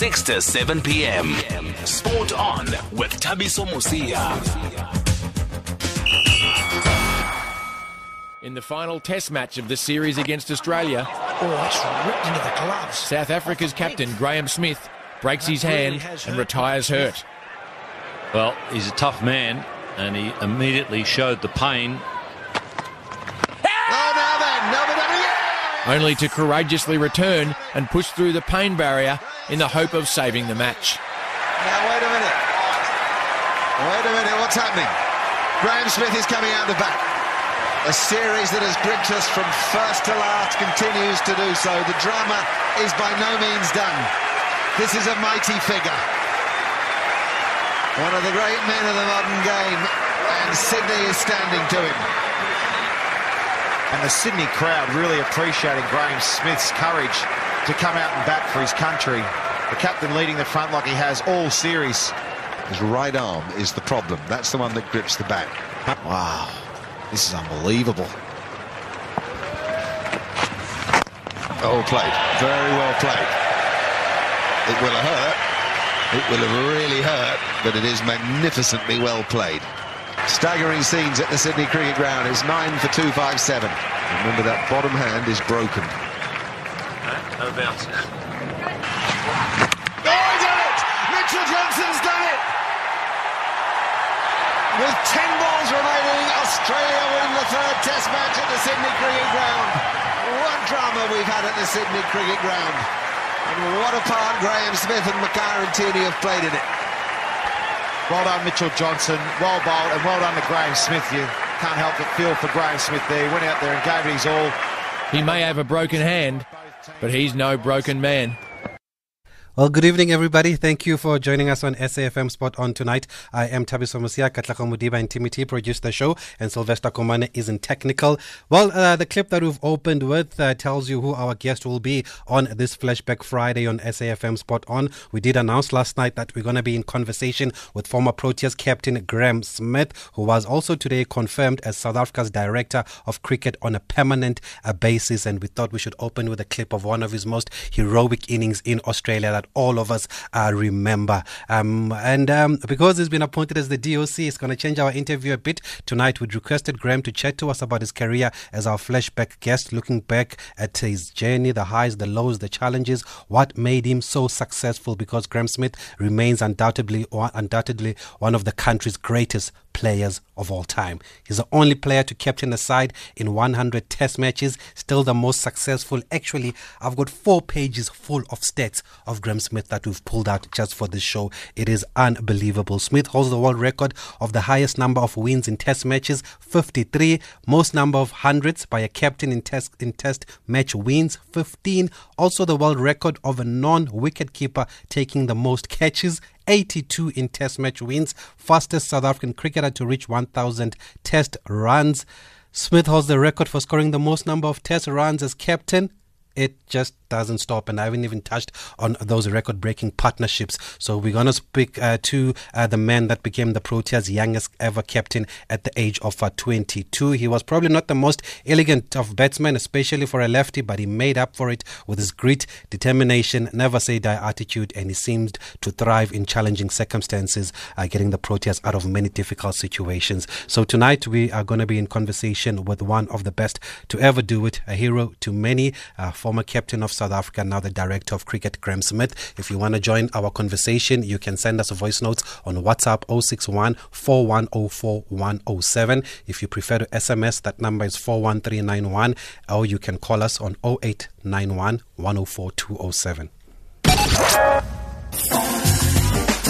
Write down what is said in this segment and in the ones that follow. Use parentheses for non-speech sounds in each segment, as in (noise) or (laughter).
6 to 7 p.m. Sport on with Thabiso Mosia. In the final test match of the series against Australia, Oh, it's ripped into the gloves. South Africa's captain Graeme Smith breaks his hand and retires hurt. Well, he's a tough man, and he immediately showed the pain. Oh, now then, Melbourne W. only to courageously return and push through the pain barrier in the hope of saving the match. Now, wait a minute. Wait a minute, what's happening? Graeme Smith is coming out the back. A series that has gripped us from first to last continues to do so. The drama is by no means done. This is a mighty figure. One of the great men of the modern game, and Sydney is standing to him. And the Sydney crowd really appreciating Graeme Smith's courage to come out and bat for his country. The captain leading the front like he has all series. His right arm is the problem. That's the one that grips the bat. Wow, this is unbelievable. Oh, played. Very well played. It will have hurt. It will have really hurt, but it is magnificently well played. Staggering scenes at the Sydney Cricket Ground. It's 9 for 257. Remember that bottom hand is broken. No bounces. Oh, he done it! Mitchell Johnson's done it! With 10 balls remaining, Australia win the third test match at the Sydney Cricket Ground. What drama we've had at the Sydney Cricket Ground. And what a part Graeme Smith and Makhaya Ntini have played in it. Well done, Mitchell Johnson. Well bowled, and well done to Graeme Smith. You can't help but feel for Graeme Smith there. He went out there and gave it his all. He may have a broken hand, but he's no broken man. Well, good evening, everybody. Thank you for joining us on SAFM Sport On tonight. I am Thabiso Mosia, Katlako Mudiba and Timothy produced the show, and Sylvester Komane is in technical. Well, uh, the clip that we've opened with uh, tells you who our guest will be on this Flashback Friday on SAFM Sport On. We did announce last night that we're going to be in conversation with former Proteas captain Graeme Smith, who was also today confirmed as South Africa's director of cricket on a permanent uh, basis. And we thought we should open with a clip of one of his most heroic innings in Australia that all of us uh, remember. Um, and um, because he's been appointed as the DOC, it's going to change our interview a bit. Tonight, we'd requested Graeme to chat to us about his career as our flashback guest, looking back at his journey, the highs, the lows, the challenges, what made him so successful. Because Graeme Smith remains undoubtedly, undoubtedly one of the country's greatest players of all time. He's the only player to captain a side in 100 test matches, still the most successful. Actually, I've got four pages full of stats of Graeme Smith that we've pulled out just for this show. It is unbelievable. Smith holds the world record of the highest number of wins in test matches, 53, most number of hundreds by a captain in test in test match wins, 15. Also the world record of a non-wicket keeper taking the most catches, 82 in test match wins, fastest South African cricketer to reach 1,000 test runs. Smith holds the record for scoring the most number of test runs as captain. It just doesn't stop, and I haven't even touched on those record breaking partnerships. So, we're going to speak uh, to uh, the man that became the Proteas' youngest ever captain at the age of uh, 22. He was probably not the most elegant of batsmen, especially for a lefty, but he made up for it with his grit, determination, never say die attitude, and he seemed to thrive in challenging circumstances, uh, getting the Proteas out of many difficult situations. So, tonight we are going to be in conversation with one of the best to ever do it, a hero to many, uh, former captain of South Africa, now the director of cricket, Graeme Smith. If you want to join our conversation, you can send us a voice notes on WhatsApp 061 4104 107. If you prefer to SMS, that number is 41391, or you can call us on 0891 104 207.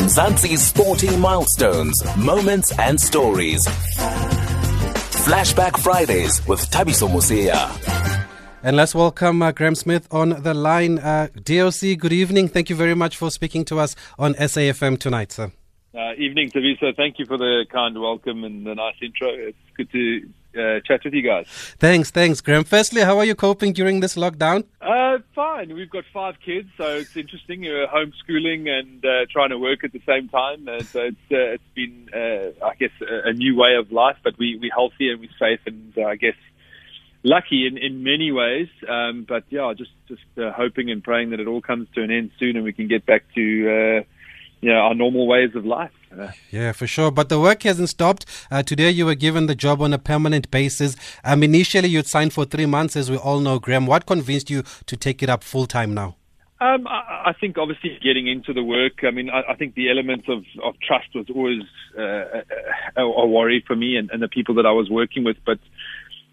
Mzansi's sporting milestones, moments, and stories. Flashback Fridays with Thabiso Mosia. And let's welcome uh, Graeme Smith on the line. Uh, DOC, good evening. Thank you very much for speaking to us on SAFM tonight, sir. Uh, evening, Thabiso. Thank you for the kind welcome and the nice intro. It's good to uh, chat with you guys. Thanks, thanks, Graeme. Firstly, how are you coping during this lockdown? Uh, fine. We've got five kids, so it's interesting. You're homeschooling and uh, trying to work at the same time. Uh, so it's uh, it's been, uh, I guess, a, a new way of life. But we we're healthy and we're safe, and I guess lucky in, in many ways. Um, but yeah, just just uh, hoping and praying that it all comes to an end soon and we can get back to uh, you know our normal ways of life. Yeah, for sure. But the work hasn't stopped. Uh, today you were given the job on a permanent basis. Um, initially you'd signed for three months, as we all know, Graeme. What convinced you to take it up full time now? Um, I, I think obviously getting into the work. I mean, I, I think the element of, of trust was always uh, a, a worry for me and, and the people that I was working with. But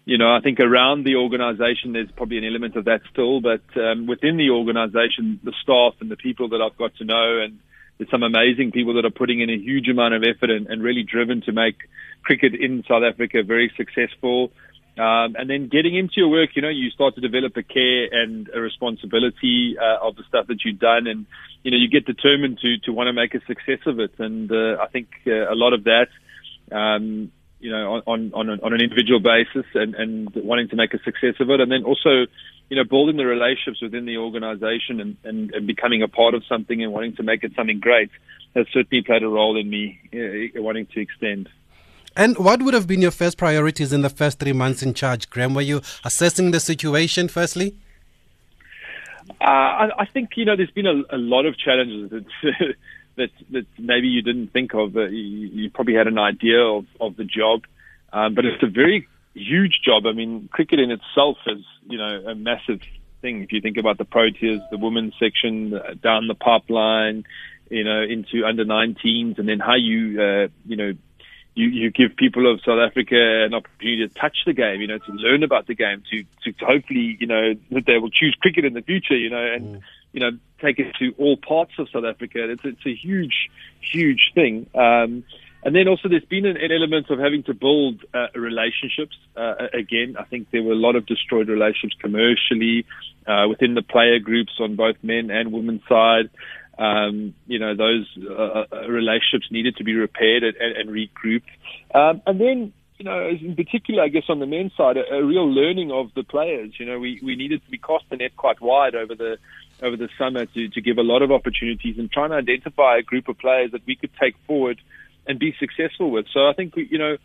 you know, I think around the organisation there's probably an element of that still. But um, within the organisation, the staff and the people that I've got to know, and there's some amazing people that are putting in a huge amount of effort and, and really driven to make cricket in South Africa very successful. Um, and then getting into your work, you know, you start to develop a care and a responsibility uh, of the stuff that you've done, and you know, you get determined to to want to make a success of it. And uh, I think uh, a lot of that, um, you know, on on on an individual basis, and and wanting to make a success of it, and then also, you know, building the relationships within the organisation and, and and becoming a part of something and wanting to make it something great has certainly played a role in me uh, wanting to extend. And what would have been your first priorities in the first three months in charge, Graeme? Were you assessing the situation firstly? Uh, I, I think you know there's been a, a lot of challenges (laughs) that that maybe you didn't think of. Uh, you, you probably had an idea of, of the job, um, but it's a very huge job. I mean, cricket in itself is you know a massive thing. If you think about the Proteas, the women's section uh, down the pipeline, you know, into under 19s, and then how you uh, you know you, you give people of South Africa an opportunity to touch the game, you know, to learn about the game, to, to hopefully, you know, that they will choose cricket in the future, you know, and, mm. You know, take it to all parts of South Africa. It's, it's a huge, huge thing. Um, and then also there's been an, an element of having to build uh, relationships. Uh, again, I think there were a lot of destroyed relationships commercially uh, within the player groups on both men and women's side um, you know, those uh, uh, relationships needed to be repaired and, and, and regrouped. Um, and then, you know, in particular, I guess on the men's side, a, a, real learning of the players. You know, we, we needed to be cast the net quite wide over the over the summer to, to give a lot of opportunities and trying to identify a group of players that we could take forward and be successful with. So I think, you know,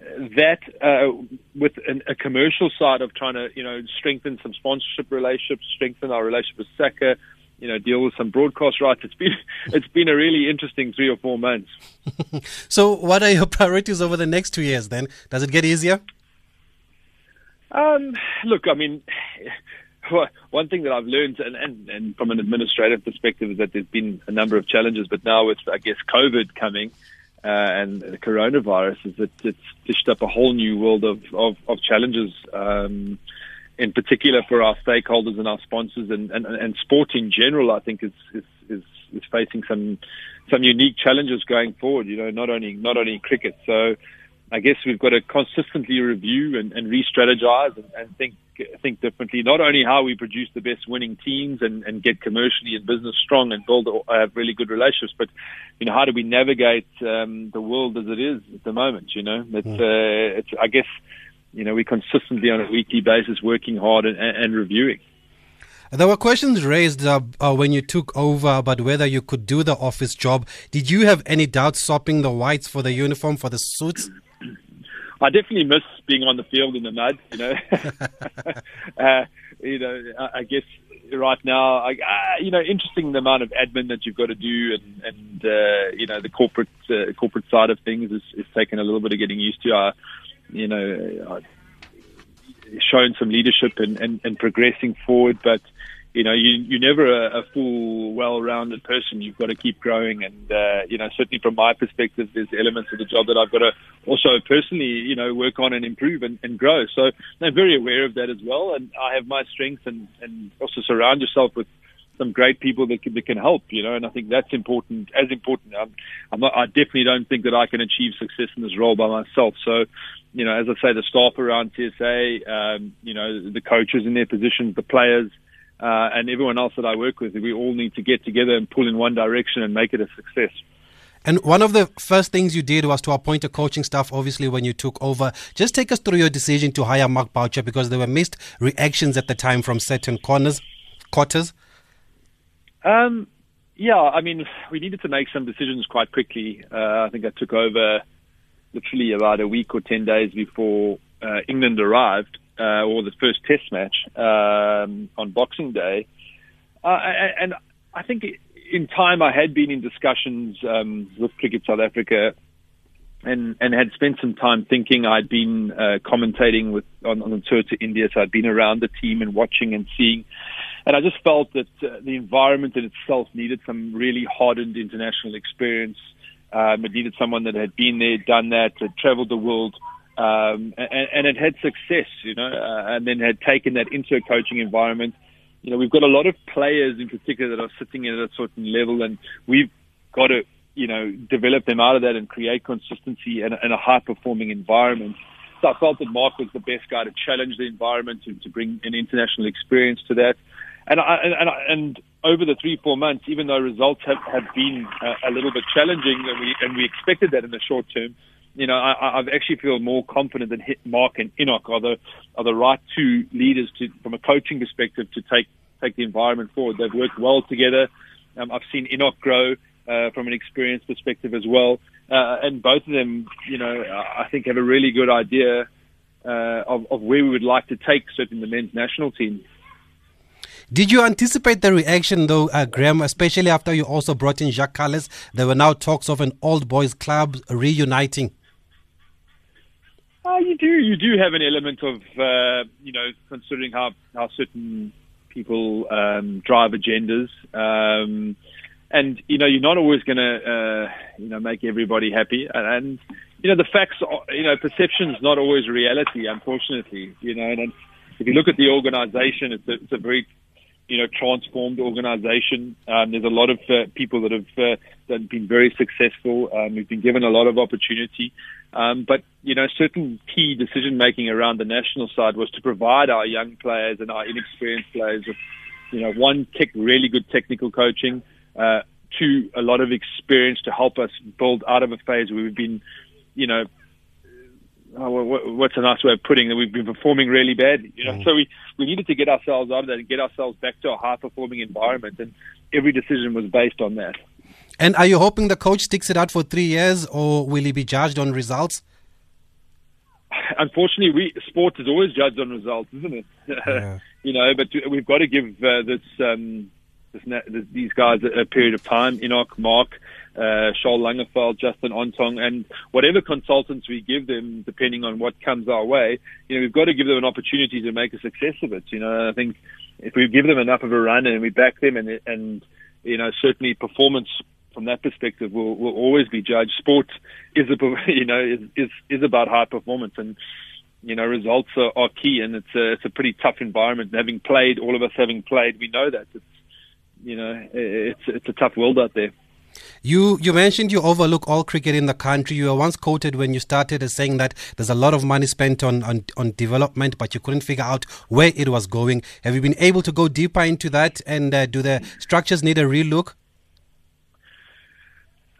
that uh, with an, a commercial side of trying to, you know, strengthen some sponsorship relationships, strengthen our relationship with SACA, you know, deal with some broadcast rights. It's been (laughs) it's been a really interesting three or four months. (laughs) so, what are your priorities over the next two years? Then, does it get easier? Um, look, I mean, one thing that I've learned, and, and, and from an administrative perspective, is that there's been a number of challenges, but now with I guess COVID coming. Uh, and the coronavirus is that it's dished up a whole new world of, of, of challenges. Um, in particular for our stakeholders and our sponsors and, and, and sport in general, I think is, is, is, is facing some some unique challenges going forward. You know, not only not only cricket. So I guess we've got to consistently review and, and re-strategize and, and think think differently. Not only how we produce the best winning teams and, and get commercially and business strong and build uh, really good relationships, but you know how do we navigate um, the world as it is at the moment? You know, it's, mm. uh, it's I guess you know, we're consistently on a weekly basis working hard and, and reviewing. There were questions raised uh, uh, when you took over about whether you could do the office job. Did you have any doubts swapping the whites for the uniform for the suits? I definitely miss being on the field in the mud. You know, (laughs) (laughs) uh, you know, I, I, guess right now, I, uh, you know, interesting the amount of admin that you've got to do, and, and uh, you know, the corporate uh, corporate side of things is, is taking a little bit of getting used to. I, you know, uh, shown some leadership and, and, and progressing forward, but you know, you, you're never a, a full, well-rounded person. You've got to keep growing, and uh, you know, certainly from my perspective, there's elements of the job that I've got to also personally, you know, work on and improve and, and grow. So I'm very aware of that as well, and I have my strengths, and, and also surround yourself with some great people that can, that can help, you know, and I think that's important, as important. I'm, I'm not, I definitely don't think that I can achieve success in this role by myself. So, you know, as I say, the staff around TSA, um, you know, the coaches in their positions, the players, uh, and everyone else that I work with, we all need to get together and pull in one direction and make it a success. And one of the first things you did was to appoint a coaching staff, obviously, when you took over. Just take us through your decision to hire Mark Boucher because there were mixed reactions at the time from certain corners, quarters. Um, yeah, I mean, we needed to make some decisions quite quickly. Uh, I think I took over literally about a week or 10 days before uh, England arrived. Uh, or the first Test match um, on Boxing Day, uh, and I think in time I had been in discussions um, with Cricket South Africa. And, and had spent some time thinking. I'd been uh, commentating with on, on the tour to India, so I'd been around the team and watching and seeing and I just felt that uh, the environment in itself needed some really hardened international experience. Um, it needed someone that had been there, done that, had traveled the world, um, and, and it had success, you know, uh, and then had taken that into a coaching environment. You know, we've got a lot of players in particular that are sitting at a certain level, and we've got to, you know, develop them out of that and create consistency and, and a high performing environment. So I felt that Mark was the best guy to challenge the environment, to, to bring an international experience to that. And, I, and, and over the three, four months, even though results have, have been a, a little bit challenging, and we, and we expected that in the short term, you know, I, I've actually feel more confident that Mark and Enoch are the are the right two leaders to, from a coaching perspective, to take take the environment forward. They've worked well together. Um, I've seen Enoch grow uh, from an experience perspective as well, uh, and both of them, you know, I think have a really good idea uh, of, of where we would like to take certainly the men's national team. Did you anticipate the reaction, though, uh, Graeme, especially after you also brought in Jacques Kallis? There were now talks of an old boys club reuniting. Uh, you do, you do have an element of, uh, you know, considering how, how certain people um, drive agendas. Um, and, you know, you're not always going to, uh, you know, make everybody happy. And, and, you know, the facts, are, you know, perception's not always reality, unfortunately, you know, and if you look at the organization, it's a, it's a very you know, transformed organization. Um, there's a lot of uh, people that have, uh, that been very successful. Um, we've been given a lot of opportunity. Um, but, you know, certain key decision making around the national side was to provide our young players and our inexperienced players with, you know, one, tech, really good technical coaching, uh, two, a lot of experience to help us build out of a phase where we've been, you know, oh, what's a nice way of putting that we've been performing really bad. You know, mm. so we we needed to get ourselves out of that and get ourselves back to a high performing environment, and every decision was based on that. And are you hoping the coach sticks it out for three years, or will he be judged on results? Unfortunately, we sport is always judged on results, isn't it? (laughs) Yeah. you know, but we've got to give uh, this, um, this, these guys a, a period of time. Enoch, Mark, uh, Charles Langeveldt, Justin Ontong, and whatever consultants we give them, depending on what comes our way, you know, we've got to give them an opportunity to make a success of it. You know, I think if we give them enough of a run and we back them, and and you know, certainly performance from that perspective will will always be judged. Sport is a (laughs) you know is is, is about high performance and you know, results are, are, key, and it's a it's a pretty tough environment. And having played, all of us having played, we know that it's you know it's it's a tough world out there. You you mentioned you overlook all cricket in the country. You were once quoted when you started as saying that there's a lot of money spent on, on, on development, but you couldn't figure out where it was going. Have you been able to go deeper into that? And uh, do the structures need a relook?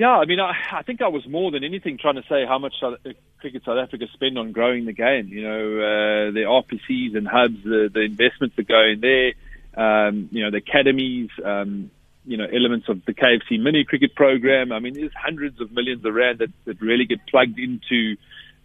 Yeah, I mean, I, I think I was more than anything trying to say how much South, uh, Cricket South Africa spend on growing the game. You know, uh, the RPCs and hubs, the, the investments that go in there, um, you know, the academies, um, you know, elements of the KFC mini cricket program. I mean, there's hundreds of millions of rand that, that really get plugged into,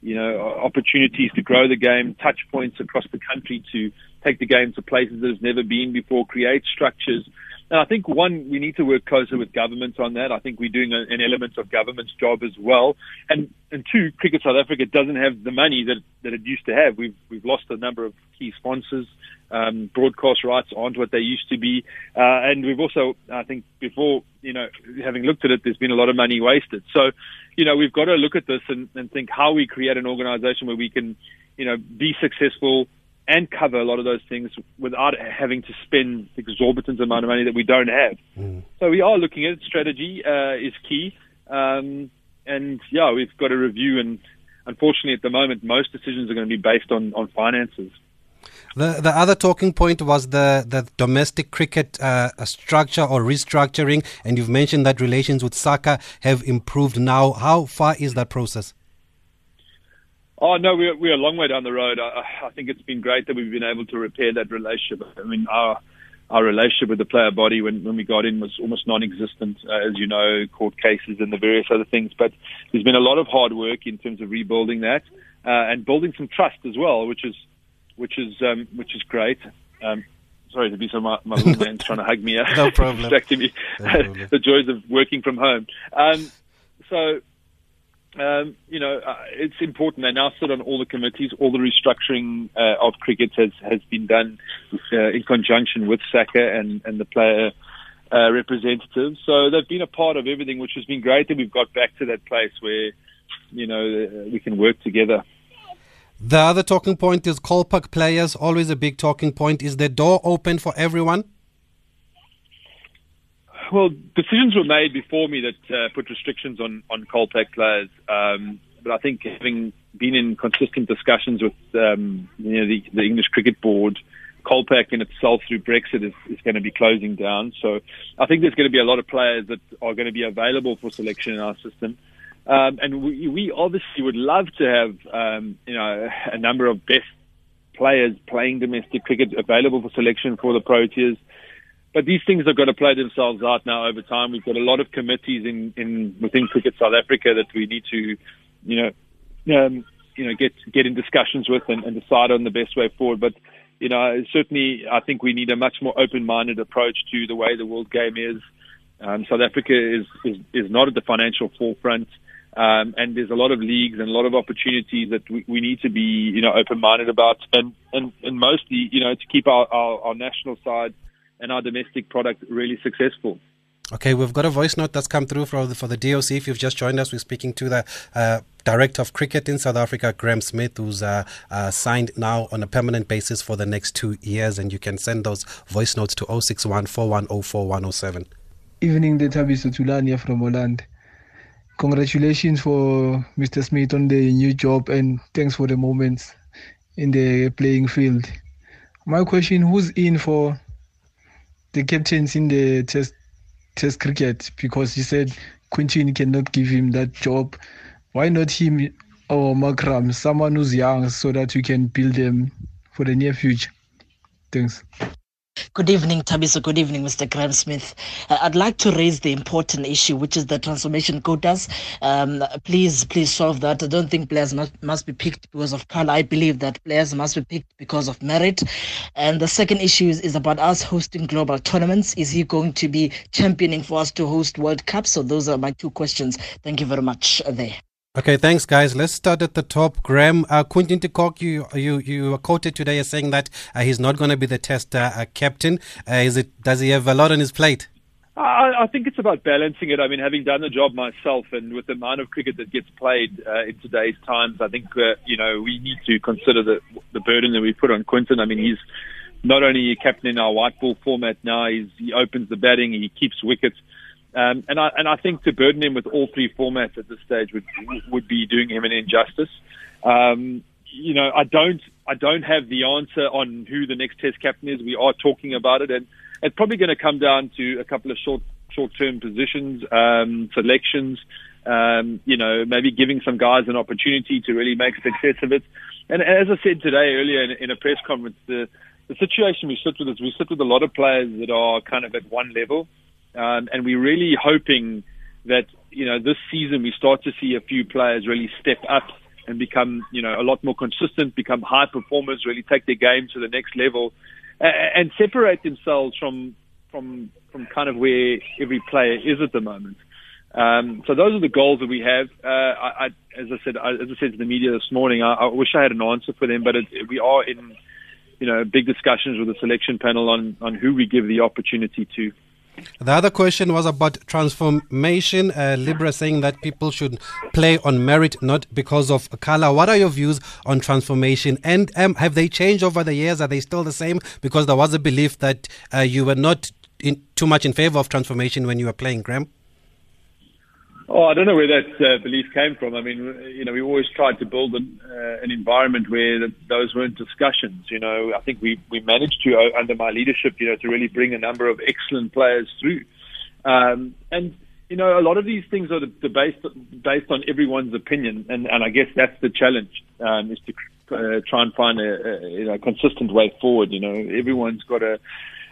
you know, opportunities to grow the game, touch points across the country to take the game to places that has never been before, create structures. And I think one, we need to work closer with governments on that. I think we're doing an element of government's job as well. And and two, Cricket South Africa doesn't have the money that that it used to have. We've we've lost a number of key sponsors. Um, broadcast rights aren't what they used to be, uh, and we've also, I think, before you know, having looked at it, there's been a lot of money wasted. So, you know, we've got to look at this and, and think how we create an organisation where we can, you know, be successful and cover a lot of those things without having to spend exorbitant amount of money that we don't have. Mm. So we are looking at it. Strategy uh, is key, um, and yeah, we've got to review. And unfortunately, at the moment, most decisions are going to be based on on finances. The the other talking point was the the domestic cricket uh, structure or restructuring, and you've mentioned that relations with SACA have improved now. How far is that process? Oh no, we're we're a long way down the road. I, I think it's been great that we've been able to repair that relationship. I mean, our our relationship with the player body when when we got in was almost non-existent, uh, as you know, court cases and the various other things. But there's been a lot of hard work in terms of rebuilding that uh, and building some trust as well, which is which is um, which is great. Um, sorry to be so my, my little (laughs) man's trying to hug me. No problem. distracting me. No problem. (laughs) the joys of working from home. Um, so um, you know, uh, it's important. They now sit on all the committees. All the restructuring uh, of cricket has, has been done uh, in conjunction with SACA and, and the player uh, representatives. So they've been a part of everything, which has been great. And we've got back to that place where, you know, uh, we can work together. The other talking point is Kolpak players, always a big talking point. Is the door open for everyone? Well, decisions were made before me that uh, put restrictions on on Kolpak players. Um, but I think having been in consistent discussions with um, you know the, the English Cricket Board, Kolpak in itself through Brexit is, is going to be closing down. So I think there's going to be a lot of players that are going to be available for selection in our system. Um, and we, we obviously would love to have um, you know a number of best players playing domestic cricket available for selection for the Proteas but these things have got to play themselves out now over time. We've got a lot of committees in, in within Cricket South Africa that we need to, you know, um, you know, get get in discussions with and, and decide on the best way forward. But you know, certainly, I think we need a much more open-minded approach to the way the world game is. Um, South Africa is, is is not at the financial forefront. Um, and there's a lot of leagues and a lot of opportunities that we, we need to be, you know, open-minded about, and, and, and mostly, you know, to keep our, our, our national side and our domestic product really successful. Okay, we've got a voice note that's come through for the, for the DOC. If you've just joined us, we're speaking to the uh, Director of Cricket in South Africa, Graeme Smith, who's uh, uh, signed now on a permanent basis for the next two years. And you can send those voice notes to 061 4104 Evening, the Thabiso Tulania from Holland. Congratulations for Mr. Smith on the new job and thanks for the moments in the playing field. My question who's in for the captains in the test test cricket because he said Quinton cannot give him that job. Why not him or Markram, someone who's young, so that we can build them for the near future? Thanks. Good evening, Thabiso. Good evening, Mr. Graeme Smith. Uh, I'd like to raise the important issue, which is the transformation quotas. Um, please, please solve that. I don't think players must, must be picked because of color. I believe that players must be picked because of merit. And the second issue is, is about us hosting global tournaments. Is he going to be championing for us to host World Cup? So those are my two questions. Thank you very much uh, there. Okay, thanks, guys. Let's start at the top. Graeme, uh, Quinton de Kock, you you you were quoted today as saying that uh, he's not going to be the Test uh, uh, captain. Uh, is it? Does he have a lot on his plate? I, I think it's about balancing it. I mean, having done the job myself, and with the amount of cricket that gets played uh, in today's times, I think you know we need to consider the the burden that we put on Quinton. I mean, he's not only a captain in our white ball format now. He's, he opens the batting, he keeps wickets. Um, and I and I think to burden him with all three formats at this stage would would be doing him an injustice. Um, you know, I don't I don't have the answer on who the next Test captain is. We are talking about it, and it's probably going to come down to a couple of short short term positions, um, selections. Um, you know, maybe giving some guys an opportunity to really make success of it. And as I said today earlier in, in a press conference, the the situation we sit with is we sit with a lot of players that are kind of at one level. Um, and we're really hoping that, you know, this season we start to see a few players really step up and become, you know, a lot more consistent, become high performers, really take their game to the next level, uh, and separate themselves from from from kind of where every player is at the moment. Um, so those are the goals that we have. Uh, I, I, as I said, I, as I said to the media this morning, I, I wish I had an answer for them, but it, we are in, you know, big discussions with the selection panel on on who we give the opportunity to. The other question was about transformation. Uh, Libra saying that people should play on merit, not because of color. What are your views on transformation? And um, have they changed over the years? Are they still the same? Because there was a belief that uh, you were not in, too much in favor of transformation when you were playing, Graeme. Oh, I don't know where that uh, belief came from. I mean, you know, we always tried to build an, uh, an environment where the, those weren't discussions. You know, I think we we managed to, uh, under my leadership, you know, to really bring a number of excellent players through. Um, and you know, a lot of these things are the, the based based on everyone's opinion, and, and I guess that's the challenge um, is to uh, try and find a, a, you know, consistent way forward. You know, everyone's got a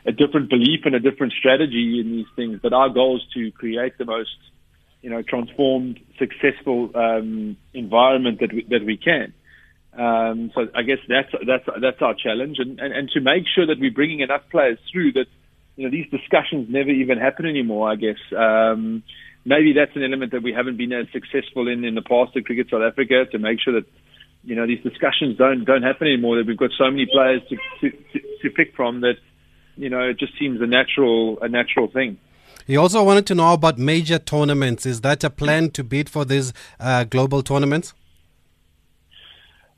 a different belief and a different strategy in these things, but our goal is to create the most you know, transformed, successful um, environment that we, that we can. Um, so I guess that's that's that's our challenge, and, and and to make sure that we're bringing enough players through that you know these discussions never even happen anymore. I guess um, maybe that's an element that we haven't been as successful in in the past at Cricket South Africa to make sure that you know these discussions don't don't happen anymore. That we've got so many players to to, to, to pick from that you know it just seems a natural a natural thing. He also wanted to know about major tournaments. Is that a plan to bid for these uh, global tournaments?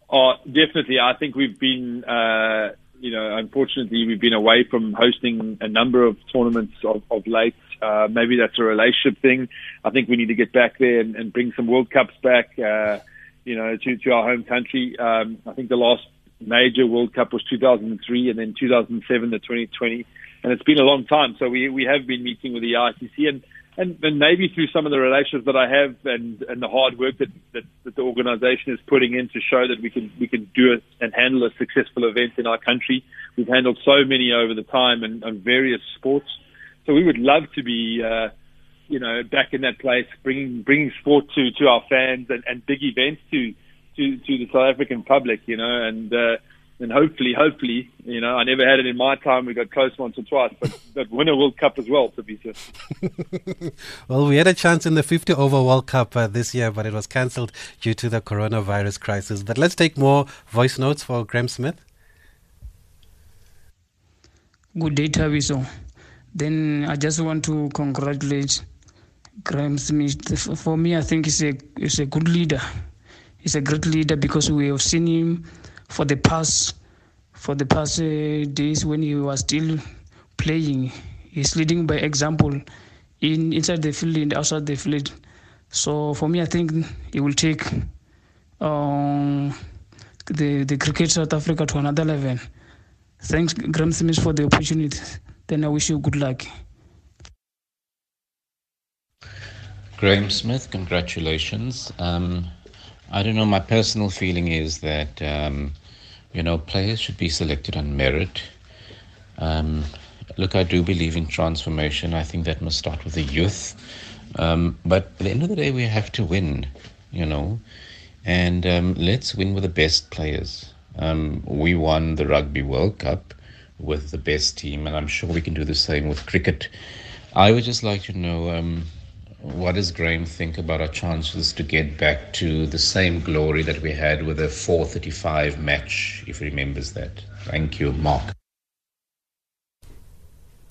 Oh, definitely. I think we've been, uh, you know, unfortunately, we've been away from hosting a number of tournaments of, of late. Uh, maybe that's a relationship thing. I think we need to get back there and, and bring some World Cups back, uh, you know, to, to our home country. Um, I think the last major World Cup was 2003 and then 2007 to 2020. And it's been a long time. So we, we have been meeting with the ICC and, and, and maybe through some of the relationships that I have and, and the hard work that, that, that the organisation is putting in to show that we can we can do it and handle a successful event in our country. We've handled so many over the time and on various sports, so we would love to be. Uh, you know, back in that place, bringing bringing sport to to our fans and, and big events to to to the South African public, you know, and uh, and hopefully, hopefully, you know, I never had it in my time. We got close once or twice, but, but win a World Cup as well, to be sure. (laughs) well, we had a chance in the 50 over World Cup uh, this year, but it was cancelled due to the coronavirus crisis. But let's take more voice notes for Graeme Smith. Good day, Thabiso. Then I just want to congratulate Graeme Smith. For me, I think he's a, he's a good leader. He's a great leader because we have seen him for the past for the past uh, days when he was still playing. He's leading by example in inside the field and outside the field. So for me, I think he will take um, the the cricket South Africa to another level. Thanks, Graeme Smith, for the opportunity. Then I wish you good luck. Graeme Smith, congratulations. Um, I don't know. My personal feeling is that um, you know players should be selected on merit. Um, look, I do believe in transformation. I think that must start with the youth. Um, but at the end of the day, we have to win. You know, and um, let's win with the best players. Um, we won the Rugby World Cup with the best team, and I'm sure we can do the same with cricket. I would just like to know um, what does Graeme think about our chances to get back to the same glory that we had with the 435 match, if he remembers that? Thank you, Mark.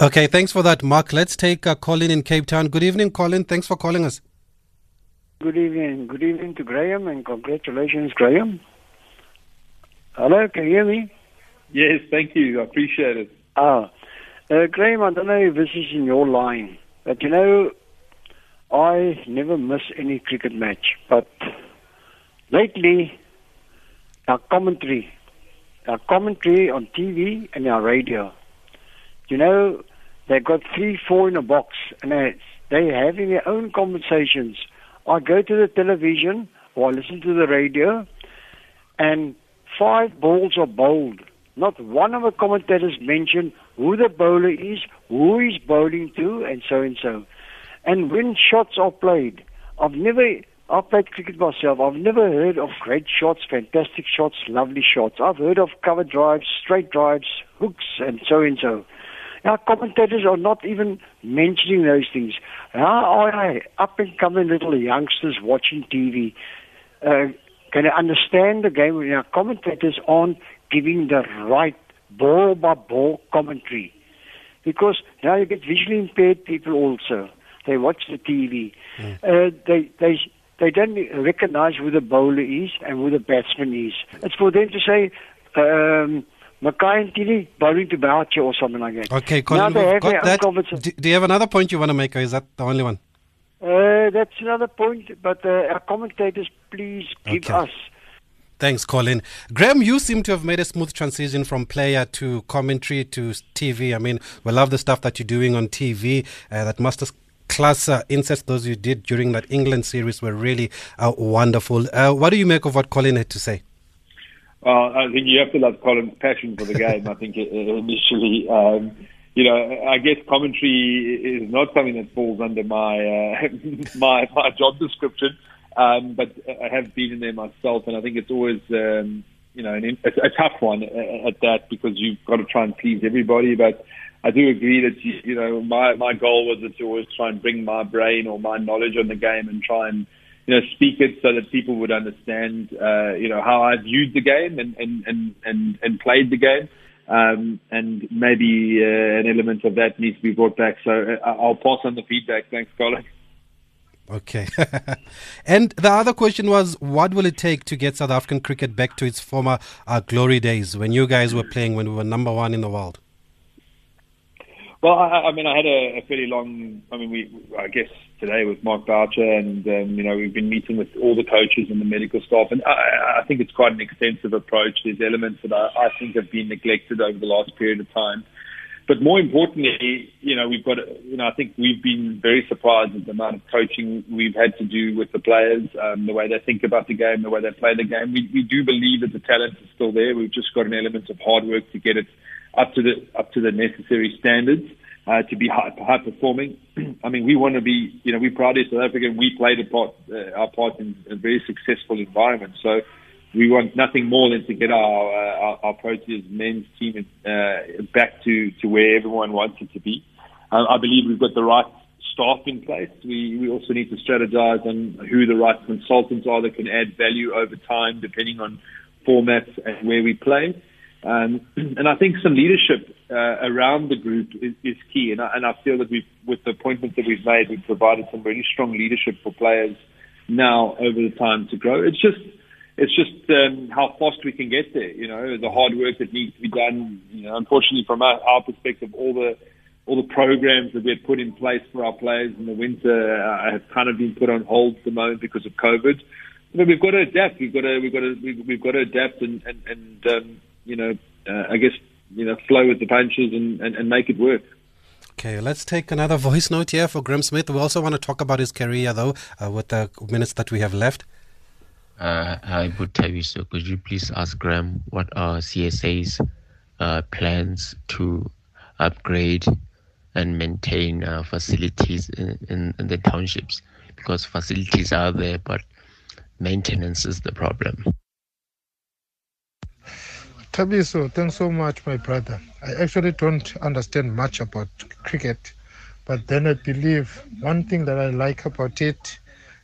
Okay, thanks for that, Mark. Let's take uh, Colin in Cape Town. Good evening, Colin. Thanks for calling us. Good evening. Good evening to Graeme and congratulations, Graeme. Hello, can you hear me? Yes, thank you. I appreciate it. Ah, uh, Graeme, I don't know if this is in your line, but you know, I never miss any cricket match, but lately, our commentary, our commentary on TV and our radio, you know, they got three, four in a box, and they they're having their own conversations. I go to the television or I listen to the radio, and five balls are bowled. Not one of the commentators mentioned who the bowler is, who he's bowling to, and so and so. And when shots are played, I've never, I've played cricket myself, I've never heard of great shots, fantastic shots, lovely shots. I've heard of cover drives, straight drives, hooks, and so and so. Now, commentators are not even mentioning those things. How are up and coming little youngsters watching TV uh, to understand the game when our commentators aren't giving the right ball by ball commentary? Because now you get visually impaired people also. They watch the TV. Mm. Uh, they they they don't recognize who the bowler is and who the batsman is. It's for them to say. Um, Mackay bowling to Boucher or something like that. Okay, Colin, we've got that. Do, do, you have another point you want to make, or is that the only one? Uh, that's another point, but uh, our commentators, please give okay. us Thanks, Colin. Graeme, you seem to have made a smooth transition from player to commentary to TV. I mean, we love the stuff that you're doing on TV. Uh, that Masters class uh, inserts those you did during that England series were really uh, wonderful. Uh, what do you make of what Colin had to say? Well, I think you have to love Colin's passion for the game. I think initially, um, you know, I guess commentary is not something that falls under my uh, (laughs) my my job description, um, but I have been in there myself, and I think it's always um, you know, an, a, a tough one at that because you've got to try and please everybody. But I do agree that you, know my my goal was to always try and bring my brain or my knowledge on the game and try and you know speak it so that people would understand uh, you know how I viewed the game and and and and, and played the game. Um, and maybe uh, an element of that needs to be brought back. So uh, I'll pass on the feedback. Thanks, Colin. Okay. (laughs) and the other question was what will it take to get South African cricket back to its former uh, glory days when you guys were playing when we were number one in the world? Well, I, I mean, I had a, a fairly long. I mean, we I guess today with Mark Boucher, and um, you know, we've been meeting with all the coaches and the medical staff, and I, I think it's quite an extensive approach. There's elements that I, I think have been neglected over the last period of time. But more importantly, you know, we've got, you know, I think we've been very surprised at the amount of coaching we've had to do with the players, um, the way they think about the game, the way they play the game. We, we do believe that the talent is still there. We've just got an element of hard work to get it up to the up to the necessary standards uh, to be high, high performing. (clears throat) I mean, we want to be, you know, we're proud of South Africa. We played a part, uh, our part in a very successful environment. So we want nothing more than to get our uh, our, our Proteas men's team uh, back to, to where everyone wants it to be. Uh, I believe we've got the right staff in place. We we also need to strategize on who the right consultants are that can add value over time, depending on formats and where we play. Um, (clears throat) and I think some leadership uh, around the group is, is key. And I, and I feel that we've, with the appointments that we've made, we've provided some really strong leadership for players now over the time to grow. It's just it's just um, how fast we can get there. You know, the hard work that needs to be done. You know, unfortunately, from our, our perspective, all the all the programs that we had put in place for our players in the winter uh, have kind of been put on hold at the moment because of COVID. But we've got to adapt. We've got to we've got to we've, we've got to adapt and and, and um, you know, uh, I guess you know, flow with the punches and, and, and make it work. Okay, let's take another voice note here for Graeme Smith. We also want to talk about his career, though, uh, with the minutes that we have left. Uh, hi, So, Could you please ask Graeme what are CSA's uh, plans to upgrade and maintain uh, facilities in, in, in the townships? Because facilities are there, but maintenance is the problem. Thabiso, thanks so much, my brother. I actually don't understand much about cricket, but then I believe one thing that I like about it,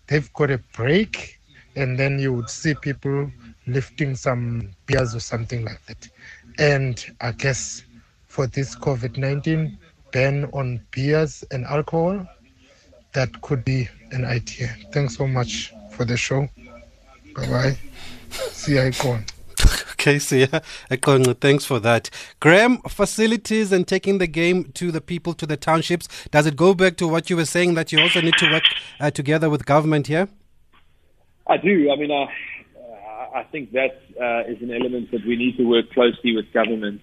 they've got a break and then you would see people lifting some beers or something like that. And I guess for this COVID 19 ban on beers and alcohol, that could be an idea. Thanks so much for the show. Bye bye. See you on. (laughs) Okay, so yeah, thanks for that. Graeme, facilities and taking the game to the people, to the townships, does it go back to what you were saying that you also need to work uh, together with government here? I do. I mean, I, I think that uh, is an element that we need to work closely with government.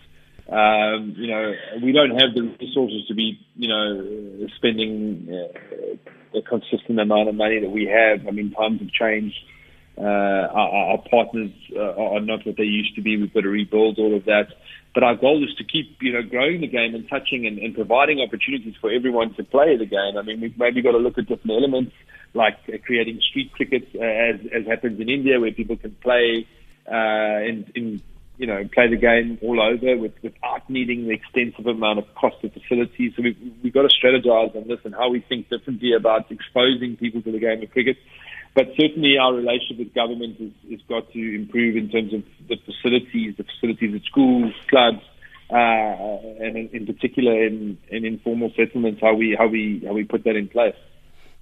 Um, you know, we don't have the resources to be, you know, spending uh, a consistent amount of money that we have. I mean, times have changed. Uh, our, our partners uh, are not what they used to be. We've got to rebuild all of that. But our goal is to keep, you know, growing the game and touching and, and providing opportunities for everyone to play the game. I mean, we've maybe got to look at different elements like uh, creating street cricket, uh, as as happens in India, where people can play uh, in, in you know play the game all over with, without needing the extensive amount of cost of facilities. So we've, we've got to strategize on this and how we think differently about exposing people to the game of cricket. But certainly our relationship with government has, has got to improve in terms of the facilities, the facilities at schools, clubs, uh, and in, in particular in, in informal settlements, how we how we how we put that in place.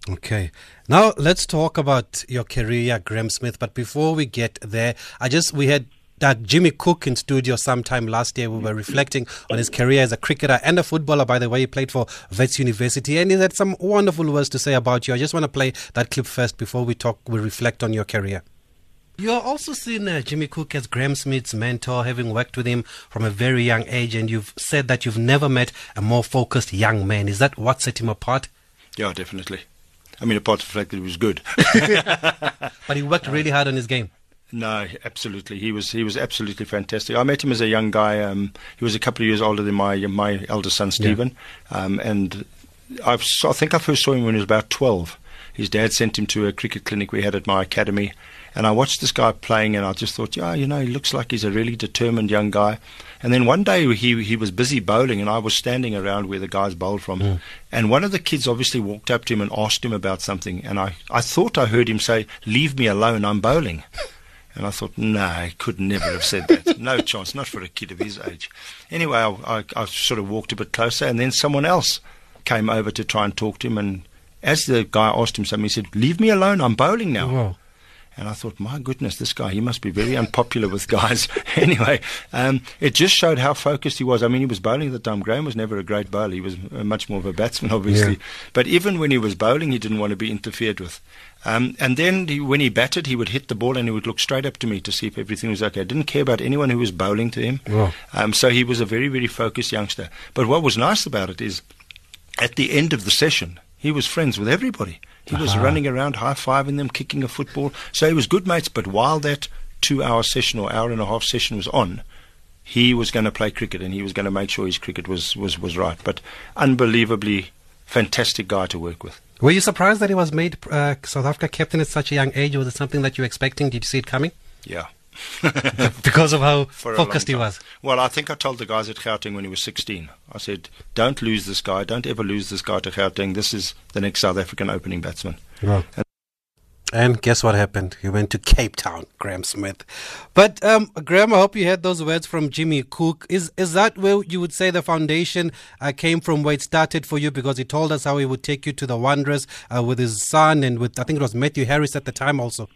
Okay. Now let's talk about your career, Graeme Smith. But before we get there, I just we had that Jimmy Cook in studio sometime last year. We were reflecting on his career as a cricketer and a footballer. By the way, he played for Wits University, and he had some wonderful words to say about you. I just want to play that clip first before we talk. We reflect on your career. You're also seen uh, Jimmy Cook as Graeme Smith's mentor, having worked with him from a very young age, and you've said that you've never met a more focused young man. Is that what set him apart? Yeah, definitely. I mean, apart from the fact that he was good. (laughs) but he worked really hard on his game. No, absolutely. He was he was absolutely fantastic. I met him as a young guy. Um, he was a couple of years older than my my eldest son Stephen, yeah. um, and i I think I first saw him when he was about twelve. His dad sent him to a cricket clinic we had at my academy. And I watched this guy playing, and I just thought, yeah, you know, he looks like he's a really determined young guy. And then one day he he was busy bowling, and I was standing around where the guys bowled from. Mm. And one of the kids obviously walked up to him and asked him about something. And I, I thought I heard him say, Leave me alone, I'm bowling. (laughs) And I thought, no, he could never have said that. No (laughs) chance, not for a kid of his age. Anyway, I, I, I sort of walked a bit closer, and then someone else came over to try and talk to him. And as the guy asked him something, he said, Leave me alone, I'm bowling now. Wow. And I thought, my goodness, this guy, he must be very unpopular with guys. (laughs) anyway, um, it just showed how focused he was. I mean, he was bowling at the time. Graeme was never a great bowler. He was uh, much more of a batsman, (laughs) obviously. Yeah. But even when he was bowling, he didn't want to be interfered with. Um, and then he, when he batted, he would hit the ball and he would look straight up to me to see if everything was okay. I didn't care about anyone who was bowling to him. Wow. Um, so he was a very, very focused youngster. But what was nice about it is, at the end of the session, he was friends with everybody. He was running around, high fiving them, kicking a football. So he was good mates. But while that two hour session or hour and a half session was on, he was going to play cricket and he was going to make sure his cricket was, was, was right. But unbelievably fantastic guy to work with. Were you surprised that he was made uh, South Africa captain at such a young age? Was it something that you were expecting? Did you see it coming? Yeah. (laughs) because of how For focused he was. Well, I think I told the guys at Gauteng when he was 16. I said, "Don't lose this guy. Don't ever lose this guy to Gauteng. This is the next South African opening batsman." Wow. And guess what happened? He went to Cape Town, Graeme Smith. But um, Graeme, I hope you heard those words from Jimmy Cook. Is is that where you would say the foundation uh, came from, where it started for you? Because he told us how he would take you to the Wanderers uh, with his son and with I think it was Matthew Harris at the time also.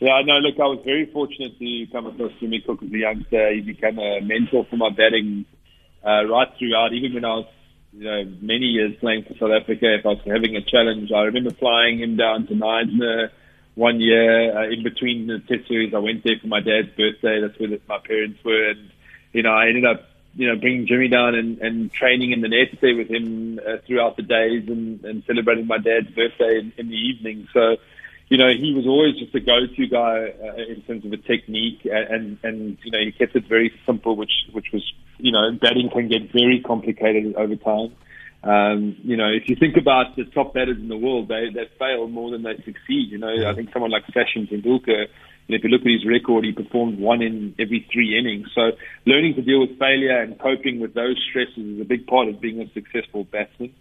Yeah, no, look, I was very fortunate to come across Jimmy Cook as a youngster. He became a mentor for my batting uh, right throughout, even when I was, you know, many years playing for South Africa. If I was having a challenge, I remember flying him down to Knysna one year uh, in between the test series. I went there for my dad's birthday. That's where my parents were, and you know, I ended up, you know, bringing Jimmy down and, and training in the nets there with him uh, throughout the days and, and celebrating my dad's birthday in, in the evening. So you know, he was always just a go-to guy uh, in terms of a technique, and, and you know, he kept it very simple, which which was, you know, batting can get very complicated over time. Um, you know, if you think about the top batters in the world, they they fail more than they succeed. You know, I think someone like Sachin Tendulkar, and if you look at his record, he performed one in every three innings. So learning to deal with failure and coping with those stresses is a big part of being a successful batsman.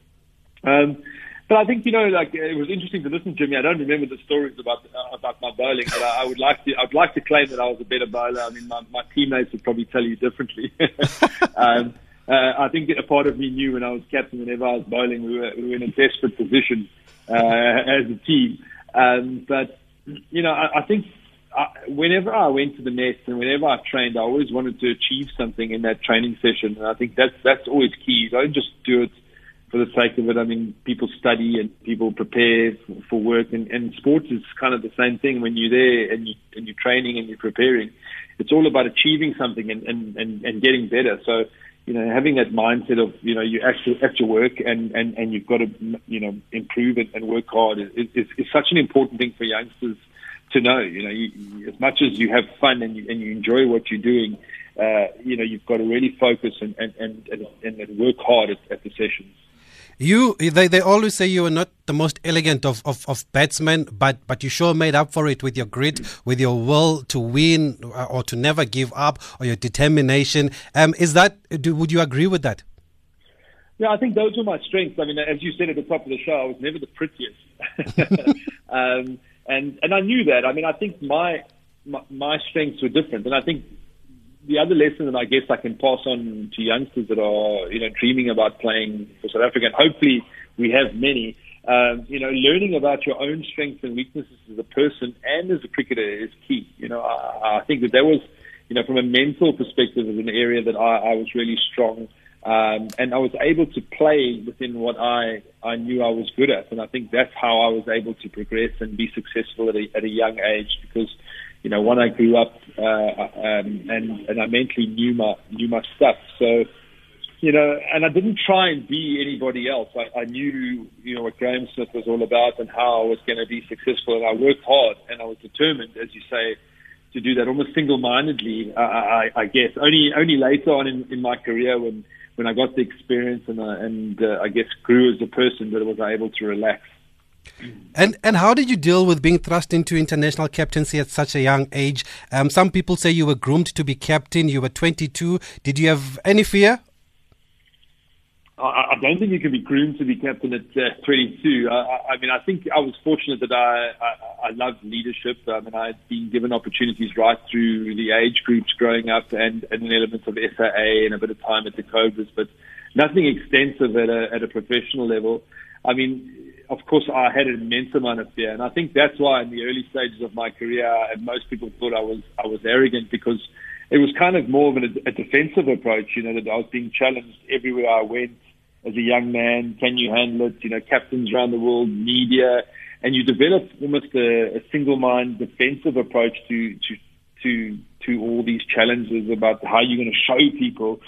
Um, but I think you know, like it was interesting to listen to Jimmy. I don't remember the stories about uh, about my bowling, but I, I would like to. I'd like to claim that I was a better bowler. I mean, my, my teammates would probably tell you differently. (laughs) um, uh, I think a part of me knew when I was captain, whenever I was bowling, we were, we were in a desperate position uh, (laughs) as a team. Um, but you know, I, I think I, whenever I went to the nets and whenever I trained, I always wanted to achieve something in that training session, and I think that's that's always key. Don't just do it for the sake of it. I mean, people study and people prepare for, work, and, and sports is kind of the same thing. When you're there and you and you're training and you're preparing, it's all about achieving something and and and, and getting better. So. You know, having that mindset of you know you actually have to work and and and you've got to you know improve it and work hard is is, is such an important thing for youngsters to know. You know, you- as much as you have fun and you, and you enjoy what you're doing, uh, you know, you've got to really focus and and and, and, and work hard at, at the sessions. You, they, they always say you are not the most elegant of, of, of batsmen, but, but you sure made up for it with your grit, with your will to win uh, or to never give up, or your determination. Um, is that? Do, would you agree with that? Yeah, I think those were my strengths. I mean, as you said at the top of the show, I was never the prettiest, (laughs) um, and and I knew that. I mean, I think my, my my strengths were different, and I think the other lesson that I guess I can pass on to youngsters that are you know dreaming about playing for South Africa, and hopefully we have many. Um, you know, learning about your own strengths and weaknesses as a person and as a cricketer is key. You know, I, I think that that was, you know, from a mental perspective, is an area that I, I was really strong um, and I was able to play within what I I knew I was good at, and I think that's how I was able to progress and be successful at a, at a young age. Because you know, when I grew up uh, um, and and I mentally knew my knew my stuff, so you know, and I didn't try and be anybody else. I, I knew you know what Graeme Smith was all about and how I was going to be successful, and I worked hard and I was determined, as you say. To do that almost single-mindedly, I, I, I guess. Only, only later on in, in my career, when when I got the experience and uh, and uh, I guess grew as a person that I was able to relax. And and how did you deal with being thrust into international captaincy at such a young age? Um, some people say you were groomed to be captain. You were 22. Did you have any fear? I, I don't think you can be groomed to be captain at uh, 22. I, I mean, I think I was fortunate that I, I, I loved leadership. I mean, I'd been given opportunities right through the age groups growing up and, and an element of SAA and a bit of time at the Cobras, but nothing extensive at a, at a professional level. I mean, of course, I had an immense amount of fear, and I think that's why in the early stages of my career, most people thought I was I was arrogant because it was kind of more of a, a defensive approach. You know that I was being challenged everywhere I went as a young man. Can you handle it? You know, captains around the world, media, and you develop almost a, a single mind defensive approach to to to to all these challenges about how you're going to show people,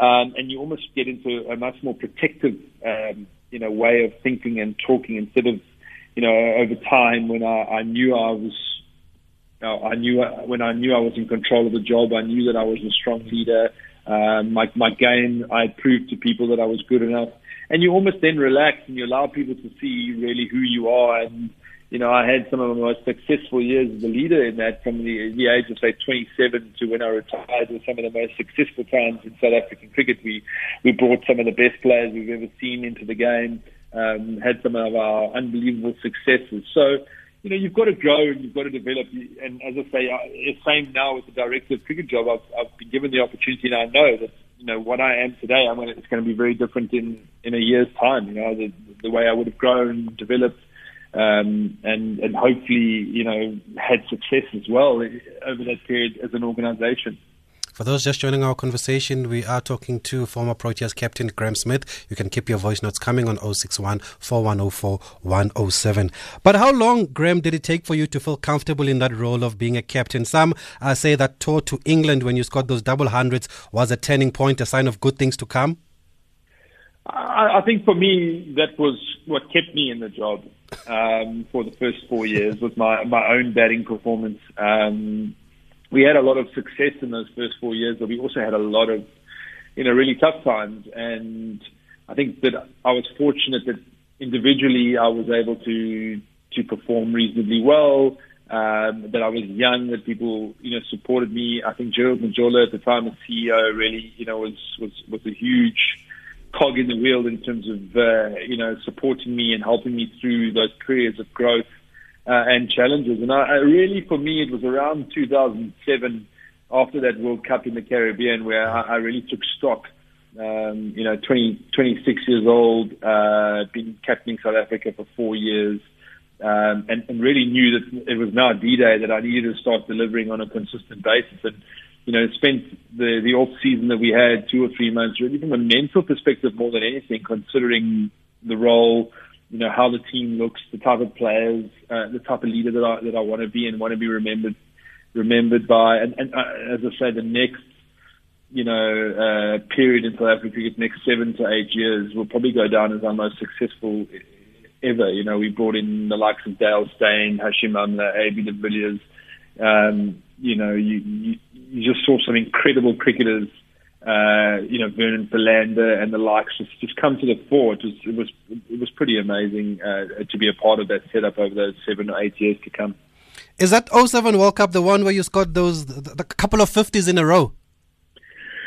um, and you almost get into a much more protective. Um, you know way of thinking and talking instead of you know over time when I, I knew I was you know, I knew when I knew I was in control of the job I knew that I was a strong leader. Um, my my game I proved to people that I was good enough. And you almost then relax and you allow people to see really who you are and you know, I had some of the most successful years as a leader in that from the, the age of, say, 27 to when I retired were some of the most successful times in South African cricket. We, we brought some of the best players we've ever seen into the game, um, had some of our unbelievable successes. So, you know, you've got to grow and you've got to develop. And as I say, I, same now with the director of cricket job, I've, I've been given the opportunity and I know that, you know, what I am today, I'm gonna, it's going to be very different in, in a year's time. You know, the, the way I would have grown, developed, um, and, and hopefully, you know, had success as well over that period as an organization. For those just joining our conversation, we are talking to former Proteas captain Graeme Smith. You can keep your voice notes coming on 061 4104 107. But how long, Graeme, did it take for you to feel comfortable in that role of being a captain? Some uh, say that tour to England when you scored those double hundreds was a turning point, a sign of good things to come. I, I think for me, that was what kept me in the job um, for the first four years was my, my own batting performance. Um, we had a lot of success in those first four years, but we also had a lot of, you know, really tough times. And I think that I was fortunate that individually I was able to to perform reasonably well. Um, that I was young, that people, you know, supported me. I think Gerald Majola at the time as CEO really, you know, was was was a huge cog in the wheel in terms of uh, you know supporting me and helping me through those periods of growth uh, and challenges. And I, I really, for me, it was around 2007 after that World Cup in the Caribbean where I, I really took stock. Um, you know, 20, 26 years old, uh, been captaining South Africa for four years. Um, and, and really knew that it was now D-Day that I needed to start delivering on a consistent basis. And you know, spent the, the off season that we had, two or three months, really from a mental perspective more than anything, considering the role, you know, how the team looks, the type of players, uh, the type of leader that I, that I want to be and want to be remembered, remembered by. And, and uh, as I say, the next, you know, uh, period in South Africa, the next seven to eight years will probably go down as our most successful ever. You know, we brought in the likes of Dale Steyn, Hashim Amla, AB de Villiers, um, you know, you, you, you just saw some incredible cricketers, uh, you know, Vernon Philander and the likes just, just come to the fore. It was, it was, it was pretty amazing uh, to be a part of that setup over those seven or eight years to come. Is that 07 World Cup the one where you scored those the, the couple of 50s in a row?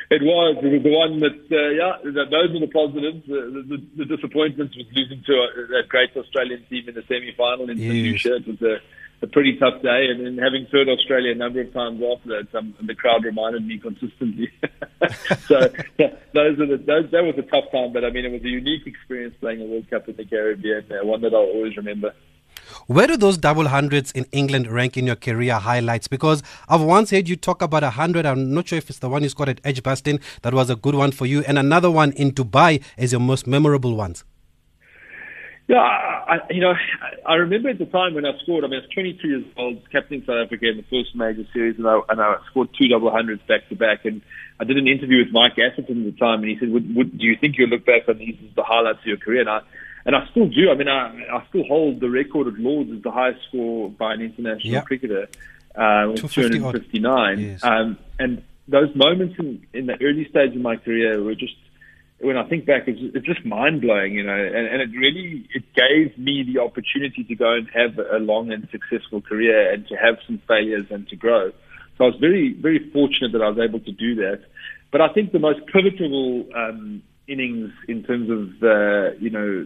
It was. It was the one that, uh, yeah, those were the positives. The, the, the disappointments was losing to a, that great Australian team in the semi-final in yes. St. It was a a pretty tough day. And then having toured Australia a number of times after that, um, the crowd reminded me consistently. (laughs) so those are the, those, that was a tough time, but I mean, it was a unique experience playing a World Cup in the Caribbean, uh, one that I'll always remember. Where do those double hundreds in England rank in your career highlights? Because I've once heard you talk about a hundred. I'm not sure if it's the one you scored at Edgbaston. That was a good one for you, and another one in Dubai as your most memorable ones. Yeah, I, you know, I remember at the time when I scored. I mean, I was 22 years old, captaining South Africa in the first major series, and I, and I scored two double hundreds back to back. And I did an interview with Mike Atherton at the time, and he said, would, would, "Do you think you'll look back on these as the highlights of your career?" And I, and I still do. I mean, I, I still hold the record at Lords as the highest score by an international yep. cricketer, uh, 259. Yes. Um, and those moments in, in the early stage of my career were just when I think back, it's, it's just mind blowing, you know, and, and it really it gave me the opportunity to go and have a long and successful career and to have some failures and to grow. So I was very very fortunate that I was able to do that. But I think the most pivotal um, innings in terms of uh, you know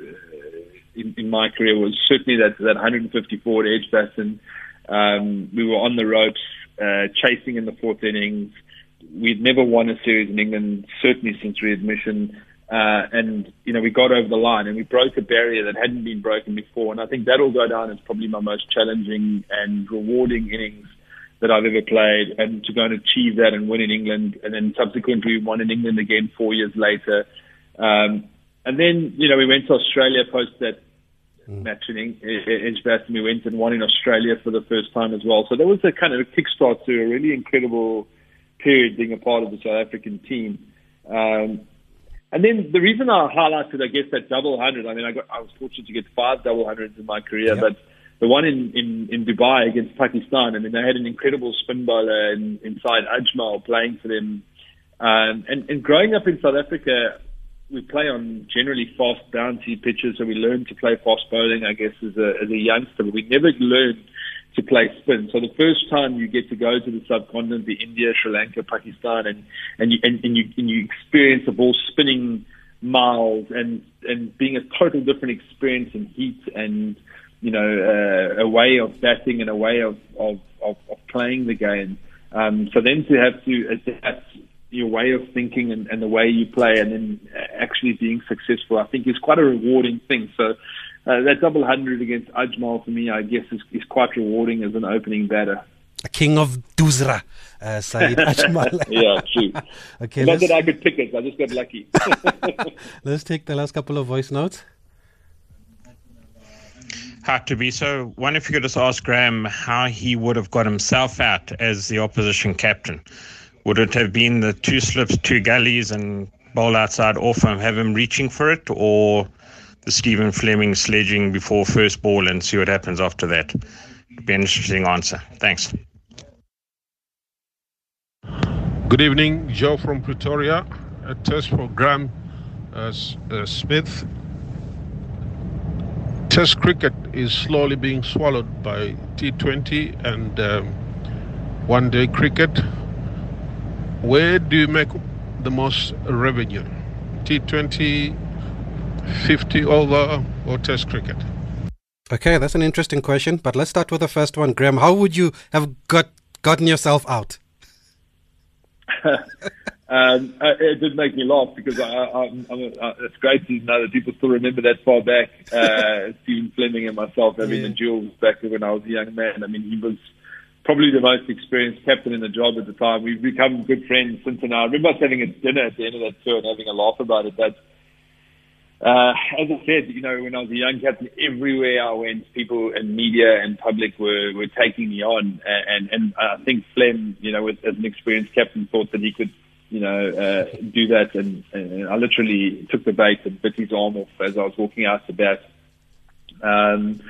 in, in my career was certainly that that 154 at Edgbaston. Um, we were on the ropes, uh, chasing in the fourth innings we'd never won a series in England, certainly since readmission. Uh, and, you know, we got over the line and we broke a barrier that hadn't been broken before. And I think that'll go down as probably my most challenging and rewarding innings that I've ever played. And to go and achieve that and win in England and then subsequently won in England again four years later. Um, and then, you know, we went to Australia post that match in Edgbaston. We went and won in Australia for the first time as well. So that was a kind of a kickstart to a really incredible period being a part of the South African team. Um, and then the reason I highlighted, I guess, that double hundred. I mean, I got I was fortunate to get five double hundreds in my career, but the one in, in, in Dubai against Pakistan. I mean, they had an incredible spin bowler in, inside Ajmal playing for them. Um, and, and growing up in South Africa, we play on generally fast bouncy pitches, so we learn to play fast bowling, I guess, as a, as a youngster. But we never learned to play spin. So the first time you get to go to the subcontinent, the India, Sri Lanka, Pakistan, and and you and, and you and you experience the ball spinning miles and and being a total different experience in heat and you know uh, a way of batting and a way of of, of, of playing the game. Um, so then to have to adapt your way of thinking and, and the way you play and then actually being successful, I think is quite a rewarding thing. So uh, that double hundred against Ajmal for me, I guess, is, is quite rewarding as an opening batter. King of Doosra, uh, Saeed (laughs) Ajmal. yeah, true. okay, Not that I could pick it, I just got lucky. (laughs) let's take the last couple of voice notes. Had to be so. One, if you could just ask Graeme how he would have got himself out as the opposition captain. Would it have been the two slips, two gullies, and bowl outside off and have him reaching for it, or the Stephen Fleming sledging before first ball and see what happens after that. It'd be an interesting answer. Thanks. Good evening, Joe from Pretoria. A test for Graeme uh, uh, Smith. Test cricket is slowly being swallowed by T20 and um, one day cricket. Where do you make the most revenue? T20 50 over or Test cricket? Okay, that's an interesting question. But let's start with the first one, Graeme. How would you have got gotten yourself out? (laughs) um, uh, it did make me laugh because I, I, I'm, I'm a, uh, it's great to know that people still remember that far back. Uh, (laughs) Stephen Fleming and myself having Yeah. the duels back when I was a young man. I mean, he was probably the most experienced captain in the job at the time. We've become good friends since then. I remember us having a dinner at the end of that tour and having a laugh about it. But uh, as I said, you know, when I was a young captain, everywhere I went, people and media and public were, were taking me on. And, and I think Flem, you know, as an experienced captain, thought that he could, you know, uh, do that. And, and I literally took the bait and bit his arm off as I was walking out the bat. Um,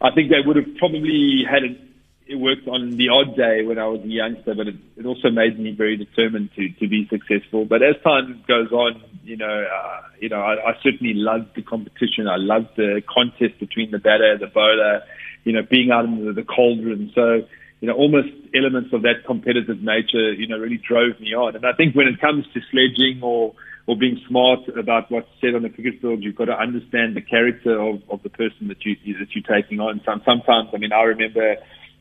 I think they would have probably had it, it worked on the odd day when I was a youngster, but it, it also made me very determined to, to be successful. But as time goes on, you know, uh, you know, I, I certainly loved the competition. I loved the contest between the batter, the bowler, you know, being out in the, the cauldron. So, you know, almost elements of that competitive nature, you know, really drove me on. And I think when it comes to sledging or or being smart about what's said on the cricket field, you've got to understand the character of, of the person that you that you're taking on. Some, sometimes, I mean, I remember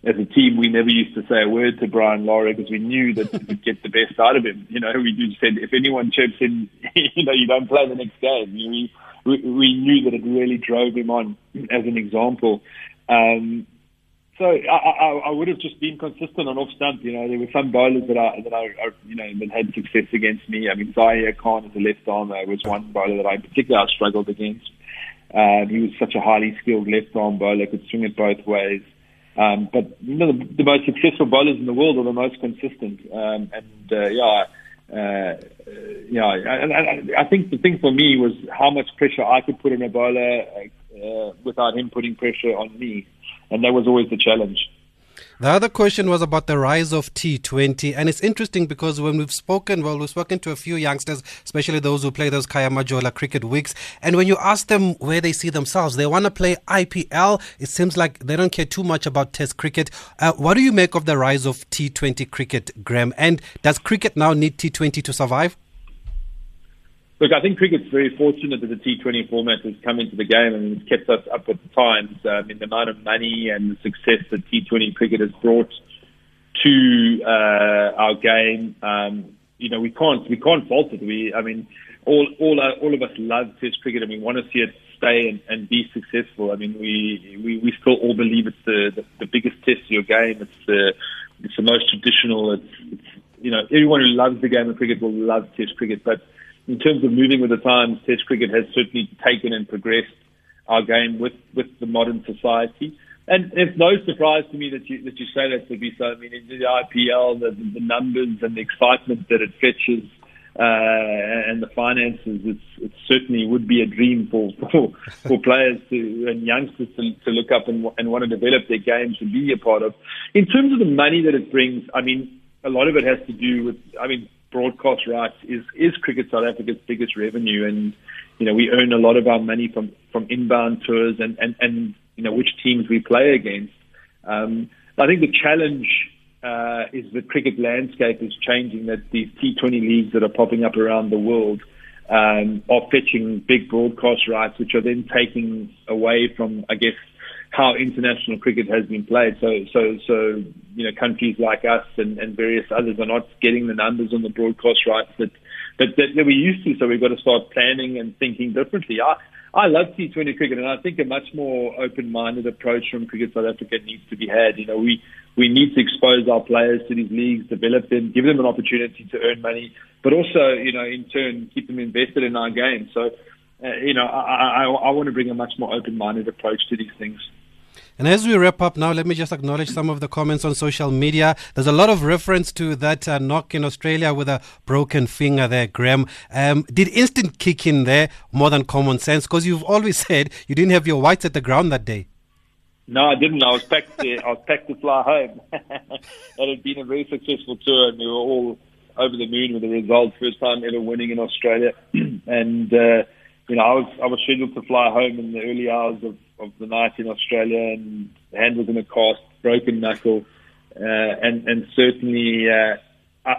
as a team, we never used to say a word to Brian Lara because we knew that (laughs) we'd get the best out of him. You know, we just said if anyone chips in, (laughs) you know, you don't play the next game. We we, we knew that it really drove him on as an example. Um, so I, I, I would have just been consistent on off stump. You know, there were some bowlers that I that I, I you know that had success against me. I mean, Zaheer Khan as a left armer was one bowler that I particularly I struggled against. Uh, he was such a highly skilled left arm bowler, could swing it both ways. Um, but you know, the, the most successful bowlers in the world are the most consistent. Um, and uh, yeah, uh, yeah, and I, I think the thing for me was how much pressure I could put on a bowler uh, uh, without him putting pressure on me, and that was always the challenge. The other question was about the rise of T20, and it's interesting because when we've spoken, well, we've spoken to a few youngsters, especially those who play those Khaya Majola cricket weeks, and when you ask them where they see themselves, they want to play IPL. It seems like they don't care too much about Test cricket. Uh, what do you make of the rise of T20 cricket, Graeme? And does cricket now need T20 to survive? Look, I think cricket's very fortunate that the T20 format has come into the game and it's kept us up with the times. I mean, the amount of money and the success that T20 cricket has brought to uh, our game, um, you know, we can't we can't fault it. We, I mean, all all uh, all of us love Test cricket and we want to see it stay and, and be successful. I mean, we, we we still all believe it's the the, the biggest test of your game. It's the it's the most traditional. It's, it's you know everyone who loves the game of cricket will love Test cricket, but in terms of moving with the times, Test cricket has certainly taken and progressed our game with, with the modern society. And it's no surprise to me that you that you say that to be so. I mean, the IPL, the, the numbers and the excitement that it fetches, uh, and the finances, it's, it certainly would be a dream for for, for players to and youngsters to, to look up and, and want to develop their games to be a part of. In terms of the money that it brings, I mean, a lot of it has to do with. I mean, broadcast rights is is Cricket South Africa's biggest revenue, and you know we earn a lot of our money from from inbound tours and and and you know which teams we play against. Um, I think the challenge uh, is the cricket landscape is changing. That these T20 leagues that are popping up around the world um, are fetching big broadcast rights, which are then taking away from, I guess, how international cricket has been played. So, so, so, you know, countries like us and, and various others are not getting the numbers on the broadcast rights that, that, that, that we used to. So we've got to start planning and thinking differently. I, I love T20 cricket, and I think a much more open-minded approach from Cricket South Africa needs to be had. You know, we we need to expose our players to these leagues, develop them, give them an opportunity to earn money, but also, you know, in turn, keep them invested in our game. So, uh, you know, I, I, I want to bring a much more open-minded approach to these things. And as we wrap up now, let me just acknowledge some of the comments on social media. There's a lot of reference to that uh, knock in Australia with a broken finger there, Graeme. Um, did instant kick in there more than common sense? Because you've always (laughs) said you didn't have your whites at the ground that day. No, I didn't. I was packed. To, I was packed to fly home. (laughs) it had been a very successful tour, and we were all over the moon with the result. First time ever winning in Australia, (clears throat) and uh, you know, I was I was scheduled to fly home in the early hours of of the night in Australia, and hand was in a cast, broken knuckle, uh, and and certainly. Uh,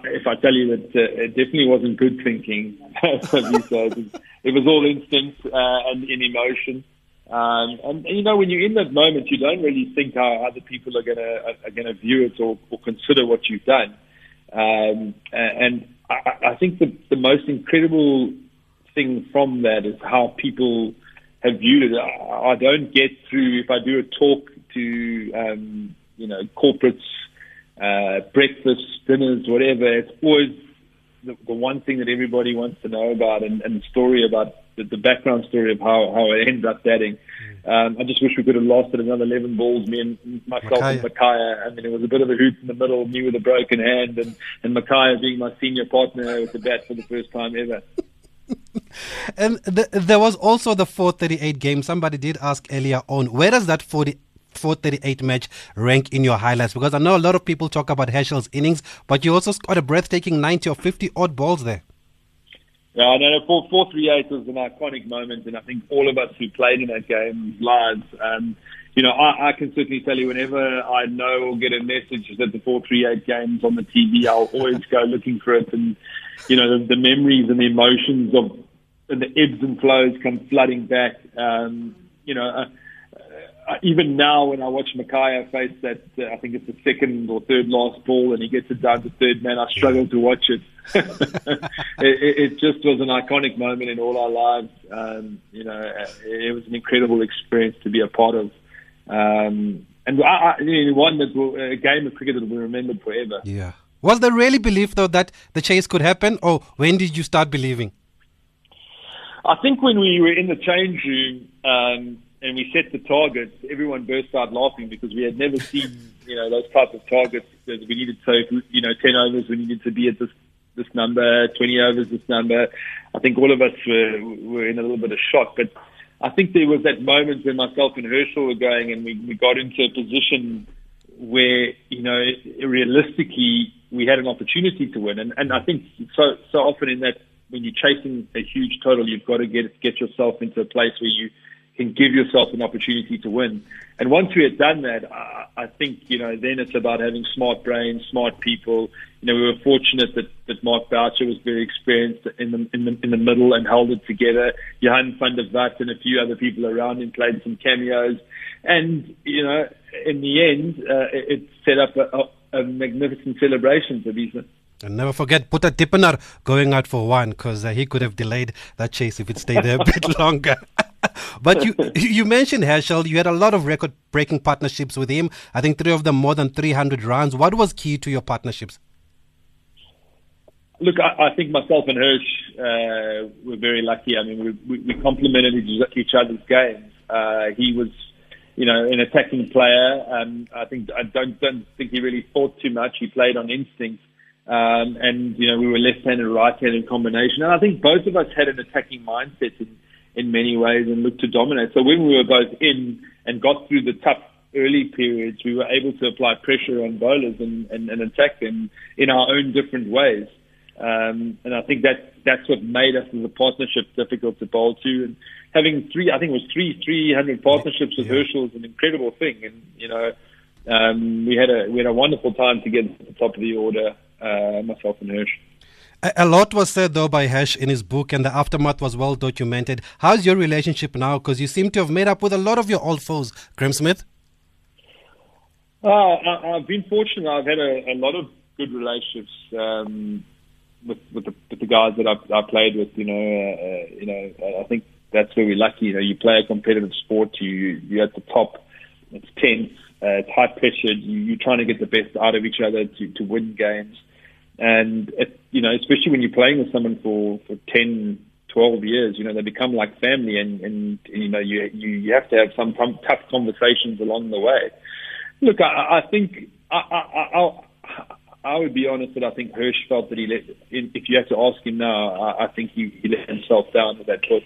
if I tell you that uh, it definitely wasn't good thinking, (laughs) it, was, all instinct uh, and in emotion. Um, and, and you know, when you're in that moment, you don't really think how other people are gonna are gonna view it or, or consider what you've done. Um, and I, I think the the most incredible thing from that is how people have viewed it. I don't get through if I do a talk to um, you know corporates, uh, breakfasts, dinners, whatever. It's always the, the one thing that everybody wants to know about, and, and the story about the, the background story of how how it ends up batting. Um, I just wish we could have lost it another 11 balls, me and myself and Makhaya. I mean, it was a bit of a hoot in the middle, me with a broken hand, and, and Makhaya being my senior partner with the bat for the first time ever. (laughs) (laughs) and the, there was also the 438 game. Somebody did ask earlier on, where does that 40, 438 match rank in your highlights? Because I know a lot of people talk about Herschelle's innings, but you also scored a breathtaking 90 or 50 odd balls there. Yeah, I know. 4, 438 was an iconic moment, and I think all of us who played in that game lives. Um, you know, I, I can certainly tell you whenever I know or get a message that the 438 game's on the TV, I'll always go looking for it. And, you know, the, the memories and the emotions of the ebbs and flows come flooding back. Um, you know, uh, uh, even now when I watch Makhaya face that, uh, I think it's the second or third last ball and he gets it down to third man, I struggle to watch it. (laughs) (laughs) it, it, just was an iconic moment in all our lives. Um, you know, it was an incredible experience to be a part of. Um, and I, I, you know, one that will, a game of cricket that will be remembered forever. Yeah. Was there really belief though that the chase could happen, or when did you start believing? I think when we were in the change room um, and we set the targets, everyone burst out laughing because we had never seen you know those type of targets. That we needed so you know ten overs, we needed to be at this this number, twenty overs, this number. I think all of us were were in a little bit of shock, but I think there was that moment when myself and Herschelle were going, and we, we got into a position where you know realistically we had an opportunity to win, and and I think so so often in that when you're chasing a huge total, you've got to get get yourself into a place where you can give yourself an opportunity to win. And once we had done that, I, I think you know then it's about having smart brains, smart people. You know, we were fortunate that, that Mark Boucher was very experienced in the, in the in the middle and held it together. Johan van der Wath and a few other people around him played some cameos, and you know, in the end, uh, it, it set up a, a, a magnificent celebration for these. And never forget Boeta Dippenaar going out for one because uh, he could have delayed that chase if it stayed there a (laughs) bit longer. (laughs) but you you mentioned Herschelle. You had a lot of record breaking partnerships with him. I think three of them more than 300 runs. What was key to your partnerships? Look, I, I think myself and Hirsch uh, were very lucky. I mean, we, we, we complemented each other's games. Uh, he was, you know, an attacking player. Um, I think I don't don't think he really thought too much. He played on instinct. Um, and you know we were left-handed, right-handed combination, and I think both of us had an attacking mindset in, in many ways and looked to dominate. So when we were both in and got through the tough early periods, we were able to apply pressure on bowlers and, and, and attack them in our own different ways. Um, and I think that that's what made us as a partnership difficult to bowl to. And having three, I think it was three 300 partnerships with yeah. Herschelle is an incredible thing. And you know, um, we had a we had a wonderful time together at the top of the order uh, myself and Hersch. A lot was said, though, by Hersch in his book, and the aftermath was well documented. How's your relationship now? Because you seem to have made up with a lot of your old foes, Graeme Smith. Uh, I, have been fortunate. I've had a, a lot of good relationships um, with, with, the, with the guys that I've, I played with. You know, uh, uh you know, I think that's where we're lucky. You know, you play a competitive sport. You you're at the top. It's tense. Uh, it's high pressured. You, you're trying to get the best out of each other to, to win games. And, it, you know, especially when you're playing with someone for, for 10, 12 years, you know, they become like family and, and you know, you, you, you have to have some tough conversations along the way. Look, I, I think I, I, I, I would be honest that I think Hirsch felt that he let, if you have to ask him now, I, I think he, he let himself down with that book.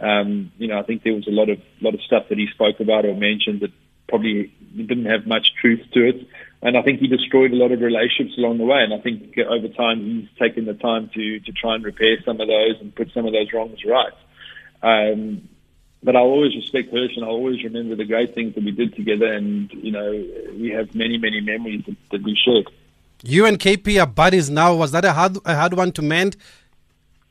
Um, you know, I think there was a lot of lot of stuff that he spoke about or mentioned that probably didn't have much truth to it. And I think he destroyed a lot of relationships along the way. And I think over time he's taken the time to to try and repair some of those and put some of those wrongs right. Um, but I'll always respect Hirsch and I'll always remember the great things that we did together. And, you know, we have many, many memories that, that we shared. You and KP are buddies now. Was that a hard, a hard one to mend?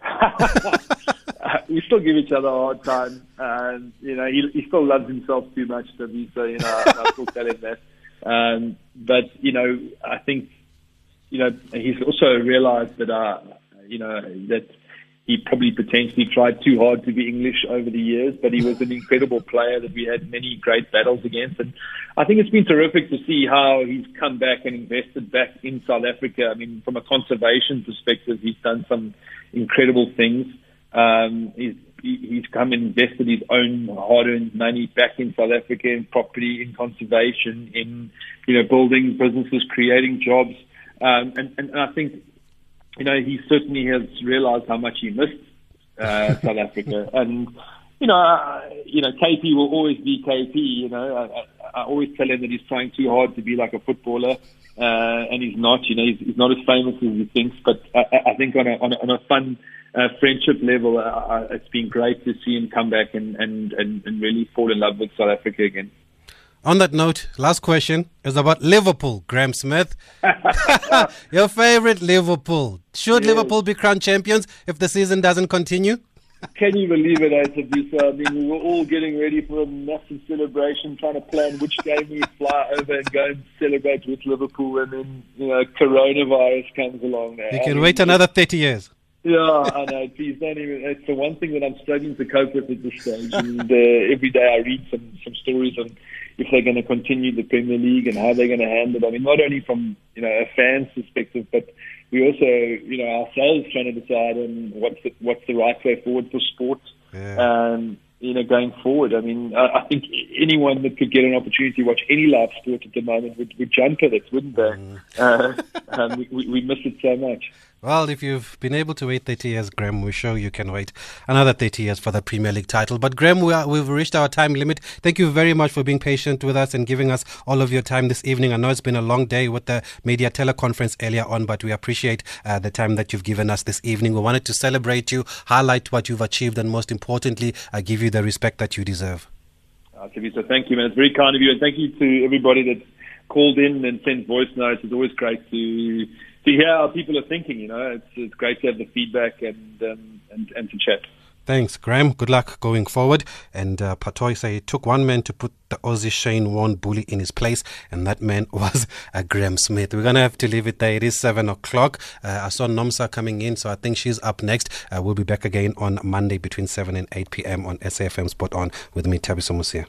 (laughs) we still give each other a hard time, and you know he, he still loves himself too much to me. So you know I still tell him that. Um, but you know I think you know he's also realised that uh, you know that he probably potentially tried too hard to be English over the years, but he was an incredible player that we had many great battles against. And I think it's been terrific to see how he's come back and invested back in South Africa. I mean, from a conservation perspective, he's done some incredible things. Um, he's he's come and invested his own hard-earned money back in South Africa in property, in conservation, in you know building businesses, creating jobs, um, and, and I think you know he certainly has realised how much he missed uh, (laughs) South Africa, and you know uh, you know KP will always be KP. You know I, I, I always tell him that he's trying too hard to be like a footballer. Uh, and he's not, you know, he's, he's not as famous as he thinks. But I, I think on a, on a, on a fun uh, friendship level, uh, uh, it's been great to see him come back and, and, and, and really fall in love with South Africa again. On that note, last question is about Liverpool, Graeme Smith. (laughs) (laughs) Your favorite Liverpool. Should yes. Liverpool be crowned champions if the season doesn't continue? Can you believe it, Thabiso? I mean, we were all getting ready for a massive celebration, trying to plan which game we fly over and go and celebrate with Liverpool, and then, you know, coronavirus comes along. You can I mean, wait another 30 years. Yeah, I know. Please don't even. It's the one thing that I'm struggling to cope with at this stage. And uh, every day I read some some stories on if they're going to continue the Premier League and how they're going to handle it. I mean, not only from you know a fan's perspective, but we also you know ourselves trying to decide on what's the, what's the right way forward for sport. Yeah. Um, you know, going forward. I mean, I, I think anyone that could get an opportunity to watch any live sport at the moment would, would jump at it, wouldn't they? Uh, (laughs) um, we, we miss it so much. Well, if you've been able to wait 30 years, Graeme, we're sure you can wait another 30 years for the Premier League title. But, Graeme, we we've reached our time limit. Thank you very much for being patient with us and giving us all of your time this evening. I know it's been a long day with the media teleconference earlier on, but we appreciate uh, the time that you've given us this evening. We wanted to celebrate you, highlight what you've achieved, and most importantly, uh, give you the respect that you deserve. Uh, thank you, man. It's very kind of you. And thank you to everybody that called in and sent voice notes. It's always great to to hear how people are thinking. You know, it's it's great to have the feedback and um, and and to chat. Thanks, Graeme. Good luck going forward. And uh, Patoy say it took one man to put the Aussie Shane Warne bully in his place, and that man (laughs) was uh, Graeme Smith. We're going to have to leave it there. It is 7 o'clock. Uh, I saw Nomsa coming in, so I think she's up next. Uh, we'll be back again on Monday between 7 and 8 p.m. on SAFM Sport On with me, Thabiso Mosia.